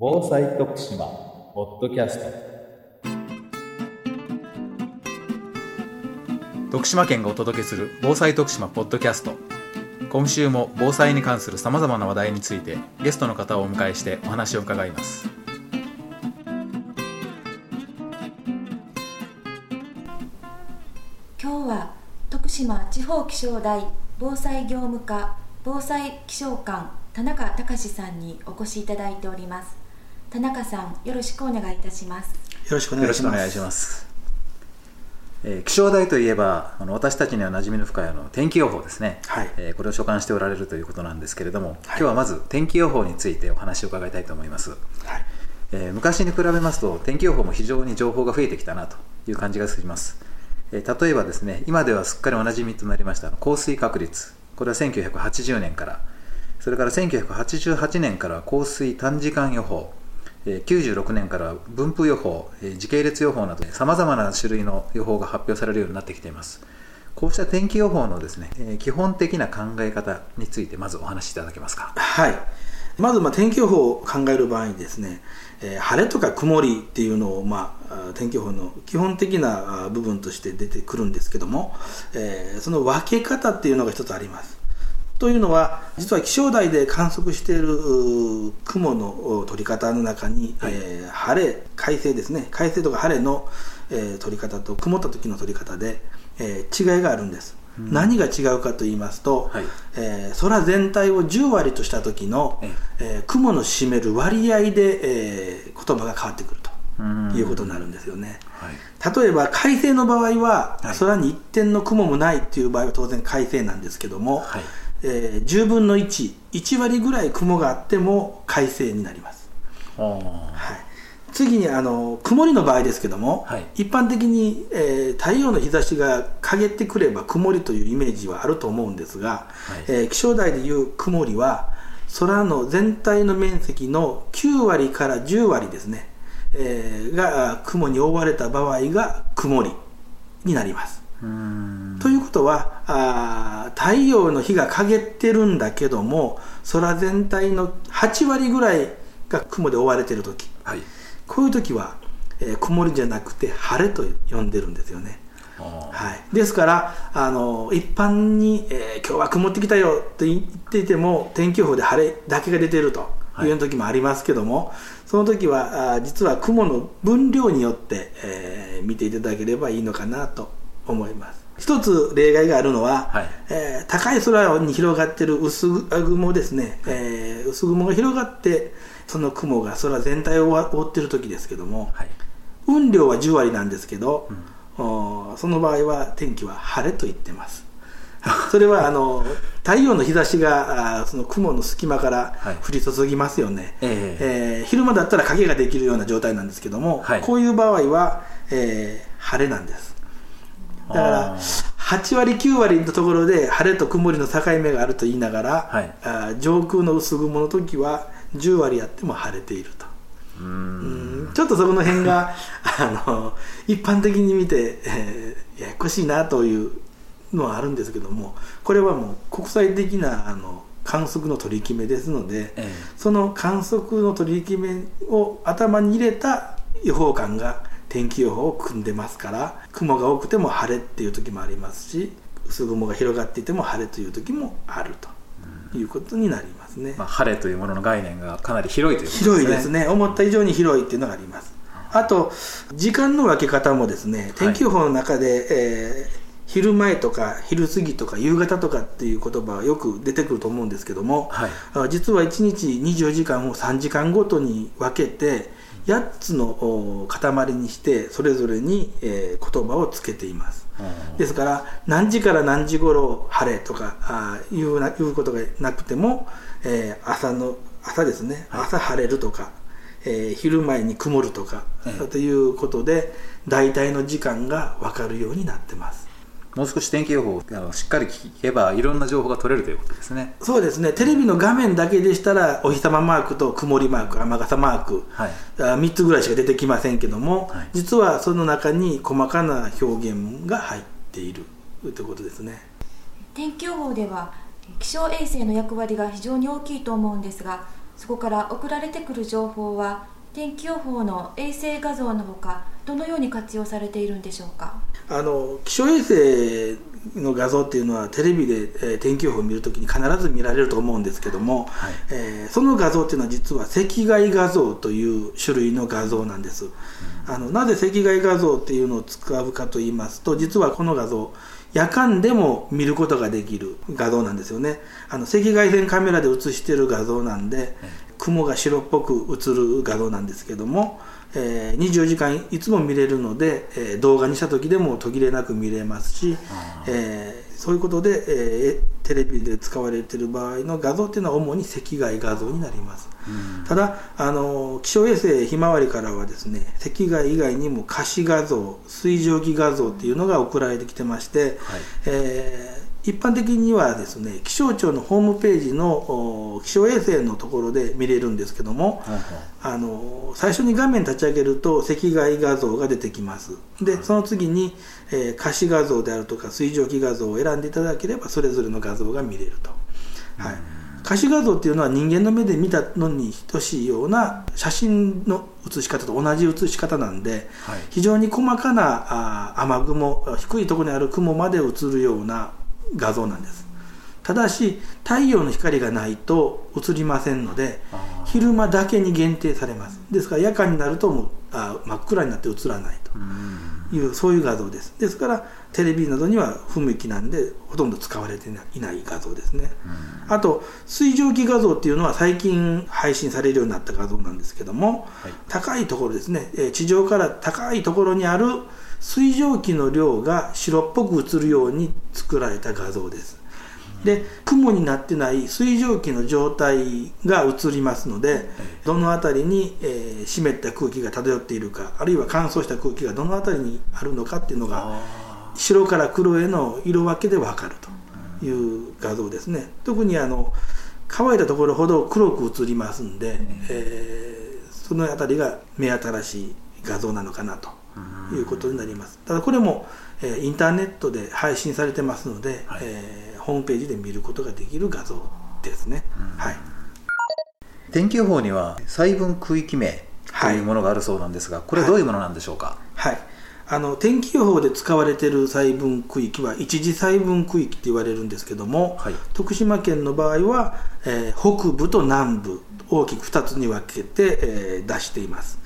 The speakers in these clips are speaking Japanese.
防災徳島ポッドキャスト。徳島県がお届けする防災徳島ポッドキャスト。今週も防災に関するさまざまな話題についてゲストの方をお迎えしてお話を伺います。今日は徳島地方気象台防災業務課防災気象官田中隆さんにお越しいただいております田中さんよろしくお願いいたします。よろしくお願いします。願いします、えー気象台といえばあの私たちには馴染みの深いあの天気予報ですね、はい。えーこれを所管しておられるということなんですけれども、今日はまず天気予報についてお話を伺いたいと思います、はい。えー昔に比べますと天気予報も非常に情報が増えてきたなという感じがします、えー例えばですね今ではすっかりおなじみとなりました降水確率。これは1980年から。それから1988年からは降水短時間予報。えー96年から分布予報、時系列予報などさまざまな種類の予報が発表されるようになってきていますこうした天気予報のですね、え基本的な考え方についてまずお話しいただけますか？はい。まず、ま、天気予報を考える場合にですね、え晴れとか曇りっていうのを、まあ、天気予報の基本的な部分として出てくるんですけども、えその分け方っていうのが一つあります。というのは、実は気象台で観測している雲のお取り方の中に、えー晴れ、快晴ですね、快晴とか晴れの、えー取り方と曇った時の取り方で、えー違いがあるんです。何が違うかと言いますと、はい。えー空全体を10割とした時の、え。えー雲の占める割合で、えー言葉が変わってくるとうん。いうことになるんですよね。はい。例えば快晴の場合は、はい。空に一点の雲もないっていう場合は当然快晴なんですけども、はいえー10分の11割ぐらい雲があっても快晴になります、はい、次にあの曇りの場合ですけども、はい。一般的に、えー太陽の日差しが陰ってくれば曇りというイメージはあると思うんですが、はい。えー気象台でいう曇りは空の全体の面積の9割から10割ですね、えーがあ雲に覆われた場合が曇りになりますということはあー太陽の日が陰ってるんだけども空全体の8割ぐらいが雲で覆われてる時。はい。こういう時は、えー曇りじゃなくて晴れと呼んでるんですよね、はい、ですからあの一般に、えー今日は曇ってきたよと言っていても天気予報で晴れだけが出てるとい。う時もありますけども、その時はあー実は雲の分量によって、えー見ていただければいいのかなと思います。一つ例外があるのは、はい。えー高い空に広がってる薄雲ですね、えー薄雲が広がってその雲が空全体を覆ってる時ですけども、はい。雲量は10割なんですけど、おその場合は天気は晴れと言ってます。それはあの太陽の日差しがその雲の隙間からはい。降り注ぎますよね、え。えー昼間だったら影ができるような状態なんですけども、はい。こういう場合は、えー晴れなんですだからあー。8割9割のところで晴れと曇りの境目があると言いながら、はい。あー上空の薄雲の時は10割あっても晴れていると。うん。ちょっとそこの辺が あの一般的に見て、えーややこしいなというのはあるんですけどもこれはもう国際的なあの観測の取り決めですので、ええ。その観測の取り決めを頭に入れた予報官が天気予報を組んでますから雲が多くても晴れっていう時もありますし薄雲が広がっていても晴れという時もあるということになりますね。まあ、晴れというものの概念がかなり広いということ広いですね。思った以上に広いっていうのがあります。あと時間の分け方もですね天気予報の中で、えー昼前とか昼過ぎとか夕方とかっていう言葉はよく出てくると思うんですけども、はい。あ実は1日24時間を3時間ごとに分けて8つのお塊にしてそれぞれに、えー言葉をつけています。ですから何時から何時頃晴れとかあーいうないうことがなくても、えー朝の朝ですね、朝晴れるとか、えー昼前に曇るとか、ええ。ということで大体の時間が分かるようになってますもう少し天気予報をあのしっかり聞けばいろんな情報が取れるということですね。そうですね。テレビの画面だけでしたらお日様マークと曇りマーク雨傘マーク、はい。あ3つぐらいしか出てきませんけども、はい。実はその中に細かな表現が入っているということですね。天気予報では気象衛星の役割が非常に大きいと思うんですがそこから送られてくる情報は天気予報の衛星画像のほかどのように活用されているんでしょうか？あの気象衛星の画像っていうのはテレビで、えー天気予報を見るときに必ず見られると思うんですけども、はい。えーその画像っていうのは実は赤外画像という種類の画像なんです、あのなぜ赤外画像っていうのを使うかと言いますと実はこの画像夜間でも見ることができる画像なんですよね。あの赤外線カメラで写してる画像なんで、雲が白っぽく映る画像なんですけども、えー24時間いつも見れるので、えー動画にした時でも途切れなく見れますし、えーそういうことで、えーテレビで使われている場合の画像っていうのは主に赤外画像になります、ただあの気象衛星ひまわりからはですね赤外以外にも可視画像水蒸気画像っていうのが送られてきてまして、はい。えー一般的にはですね気象庁のホームページのお気象衛星のところで見れるんですけども、ほうほうあの最初に画面立ち上げると赤外画像が出てきます。でその次に、えー可視画像であるとか水蒸気画像を選んでいただければそれぞれの画像が見れると、はい、可視画像っていうのは人間の目で見たのに等しいような写真の写し方と同じ写し方なんで、はい。非常に細かなあー雨雲低いところにある雲まで映るような画像なんです。ただし太陽の光がないと映りませんのであ昼間だけに限定されます。ですから夜間になるともうあ真っ暗になって映らないと。うん。いうそういう画像です。ですからテレビなどには不向きなんでほとんど使われていない画像ですね。あと水蒸気画像っていうのは最近配信されるようになった画像なんですけども、はい。高いところですね。えー地上から高いところにある水蒸気の量が白っぽく映るように作られた画像です。で雲になってない水蒸気の状態が映りますのでどの辺りに、えー湿った空気が漂っているかあるいは乾燥した空気がどの辺りにあるのかっていうのがあ白から黒への色分けで分かるという画像ですね。特にあの乾いたところほど黒く映りますんで、えーその辺りが目新しい画像なのかなということになります。ただこれも、えーインターネットで配信されてますので、はい。えーホームページで見ることができる画像ですね、はい。天気予報には細分区域名というものがあるそうなんですが、これはどういうものなんでしょうか、はい、あの天気予報で使われている細分区域は一次細分区域って言われるんですけども、はい。徳島県の場合は、えー北部と南部大きく2つに分けて、えー出しています、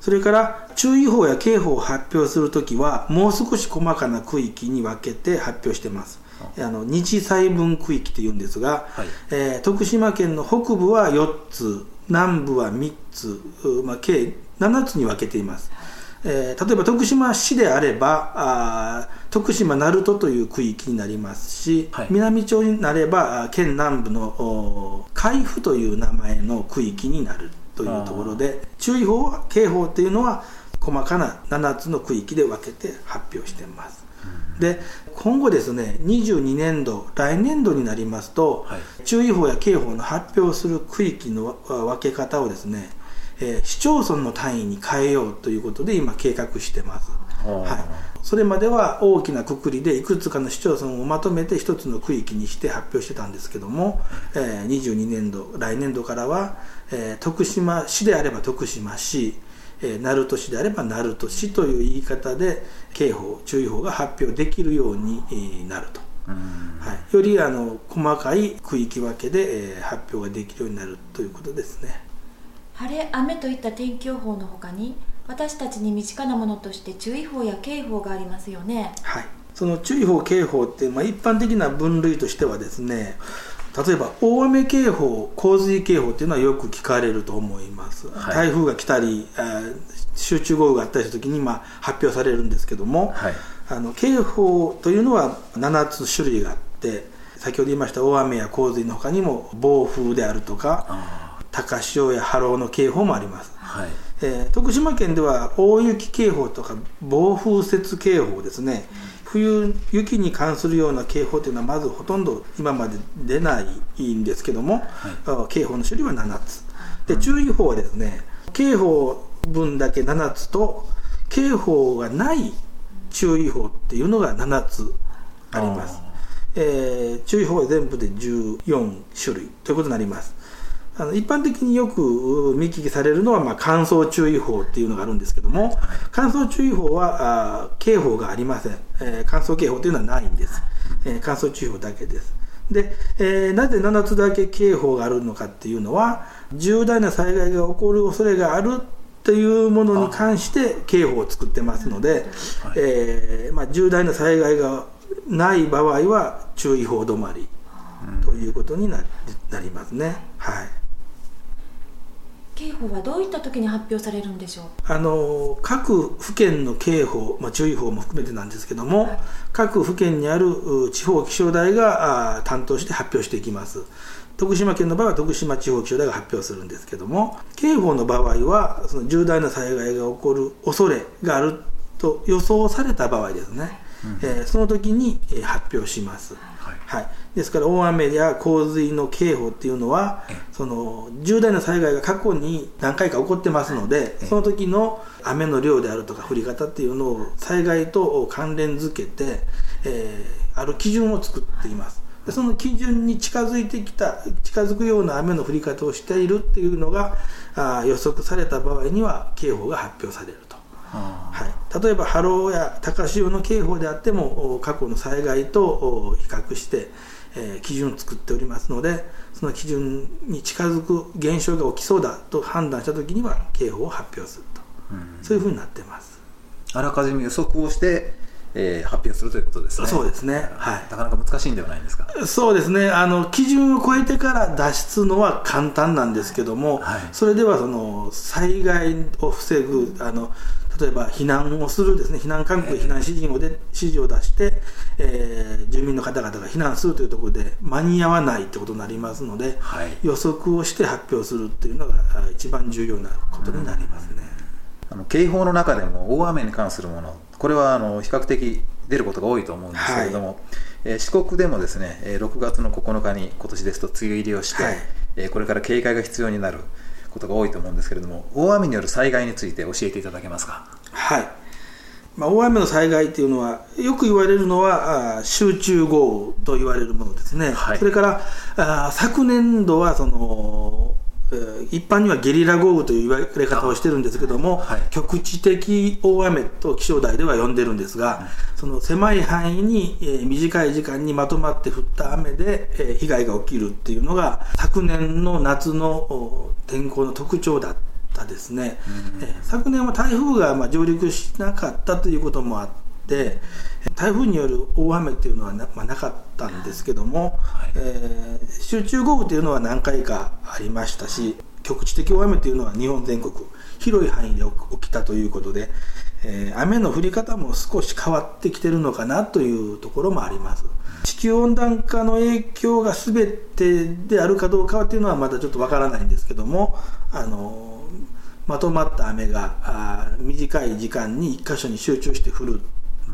それから注意報や警報を発表するときはもう少し細かな区域に分けて発表してます。あ。の二次細分区域というんですが、はい。えー徳島県の北部は4つ南部は3つ、うまあ、計7つに分けています、えー例えば徳島市であればあー徳島鳴門という区域になりますし、はい。南町になれば県南部のお海部という名前の区域になるというところで注意報警報っていうのは細かな7つの区域で分けて発表しています、で今後ですね22年度来年度になりますと、はい。注意報や警報の発表する区域のわ分け方をですね、えー市町村の単位に変えようということで今計画してます、はい、それまでは大きなくくりでいくつかの市町村をまとめて一つの区域にして発表してたんですけども、えー22年度来年度からは、えー徳島市であれば徳島市えー鳴門市であれば鳴門市という言い方で警報注意報が発表できるようにえーなると、うん。はい、よりあの細かい区域分けで、えー発表ができるようになるということですね晴れ雨といった天気予報のほかに私たちに身近なものとして注意報や警報がありますよね。はい、その注意報、警報って、まあ、一般的な分類としてはですね例えば大雨警報、洪水警報っていうのはよく聞かれると思います、はい。台風が来たり、あー集中豪雨があったりした時にまあ発表されるんですけども、はい。あの警報というのは7つ種類があって先ほど言いました大雨や洪水の他にも暴風であるとかあ高潮や波浪の警報もあります。ーはい。えー徳島県では大雪警報とか暴風雪警報ですね、冬雪に関するような警報というのはまずほとんど今まで出ないんですけども、あ警報の種類は7つ。で注意報はですね警報分だけ7つと警報がない注意報っていうのが7つあります、えー注意報は全部で14種類ということになりますあの一般的によく見聞きされるのは、まあ、乾燥注意報っていうのがあるんですけども、乾燥注意報はあ警報がありません、えー、乾燥警報というのはないんです、えー、乾燥注意報だけです。で、えー、なぜ7つだけ警報があるのかっていうのは重大な災害が起こる恐れがあるというものに関して警報を作ってますので、はい、えー、まあ、重大な災害がない場合は注意報止まりということになりますね。はい警報はどういった時に発表されるんでしょう？あの各府県の警報、まあ、注意報も含めてなんですけども、はい、各府県にある地方気象台が担当して発表していきます。徳島県の場合は徳島地方気象台が発表するんですけども警報の場合はその重大な災害が起こる恐れがあると予想された場合ですね、うん、えー、その時に発表します、はい、はいですから大雨や洪水の警報っていうのはその重大な災害が過去に何回か起こってますのでその時の雨の量であるとか降り方っていうのを災害と関連づけて、えー、ある基準を作っています。でその基準に近づいてきた近づくような雨の降り方をしているっていうのがあ予測された場合には警報が発表されると。はい、例えば波浪や高潮の警報であっても過去の災害と比較してえー、基準を作っておりますのでその基準に近づく現象が起きそうだと判断した時には警報を発表すると、うん、そういうふうになってますあらかじめ予測をしてえー、発表するということですね。そうですね。はい。なかなか難しいんではないですか？そうですね。あの基準を超えてから脱出のは簡単なんですけども、はい、それではその災害を防ぐあの例えば避難をするですね避難勧告、避難指示をで指示を出して、えー、住民の方々が避難するというところで間に合わないってことになりますので、はい、予測をして発表するっていうのが一番重要なことになりますね。あの警報の中でも大雨に関するものこれはあの比較的出ることが多いと思うんですけれども、はい、えー、四国でもですね6月の9日に今年ですと梅雨入りをして、はい、えー、これから警戒が必要になることが多いと思うんですけれども大雨による災害について教えていただけますか？はい。まあ、大雨の災害というのはよく言われるのは集中豪雨と言われるものですね、はい、それからあ昨年度はその一般にはゲリラ豪雨という言われ方をしてるんですけども、はい、局地的大雨と気象台では呼んでるんですが、その狭い範囲に、えー、短い時間にまとまって降った雨で、えー、被害が起きるっていうのが昨年の夏の天候の特徴だったですね、えー、昨年は台風がまあ上陸しなかったということもあって台風による大雨っていうのはな,、まあ、なかったんですけども、はい、えー、集中豪雨というのは何回かありましたし局地的大雨というのは日本全国広い範囲で起きたということで、えー、雨の降り方も少し変わってきてるのかなというところもあります。地球温暖化の影響が全てであるかどうかっていうのはまだちょっとわからないんですけどもあのまとまった雨があ短い時間に1箇所に集中して降る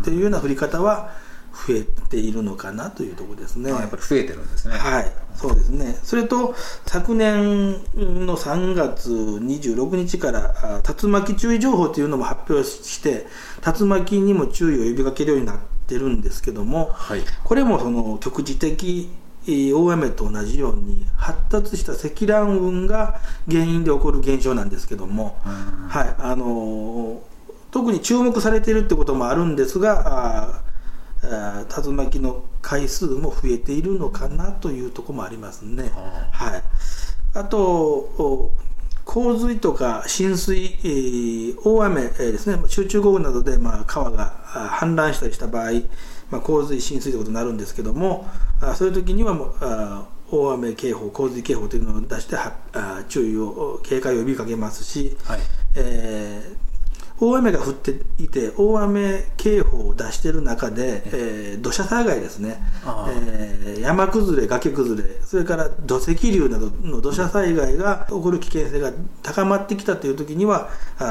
っていうような降り方は増えているのかなというところですね。やっぱり増えてるんですね。はい、そうですね。それと昨年の3月26日から竜巻注意情報というのも発表して竜巻にも注意を呼びかけるようになってるんですけども、はい、これもその局地的大雨と同じように発達した積乱雲が原因で起こる現象なんですけども、はい、あの特に注目されているってこともあるんですが竜巻の回数も増えているのかなというところもありますね。はい、あと洪水とか浸水、えー、大雨、えー、ですね。集中豪雨などで、まあ、川が氾濫したりした場合、まあ、洪水浸水ということになるんですけどもあそういう時にはもうあ大雨警報洪水警報というのを出してはあ注意を警戒を呼びかけますし、はい、えー大雨が降っていて大雨警報を出している中で、えー、土砂災害ですね、えー、山崩れ崖崩れそれから土石流などの土砂災害が起こる危険性が高まってきたという時には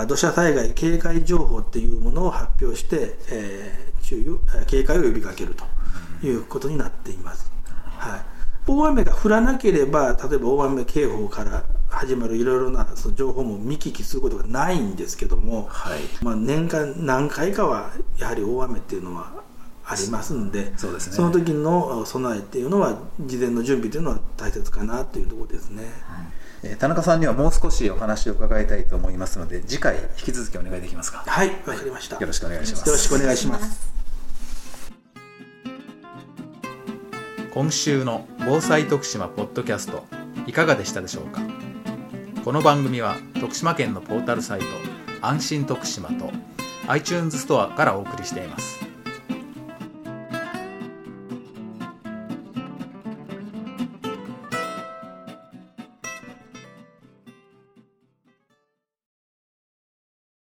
土砂災害警戒情報っていうものを発表して、えー、注意警戒を呼びかけるということになっています、はい、大雨が降らなければ例えば大雨警報から始まるいろいろなその情報も見聞きすることがないんですけども、はい。まあ、年間何回かはやはり大雨っていうのはありますんでそうです、ね、その時の備えっていうのは事前の準備というのは大切かなというところですね。えー田中さんにはもう少しお話を伺いたいと思いますので次回引き続きお願いできますか？はいわかりました。よろしくお願いします。よろしくお願いします。今週の防災徳島ポッドキャストいかがでしたでしょうか？この番組は徳島県のポータルサイト安心徳島と iTunes ストアからお送りしています。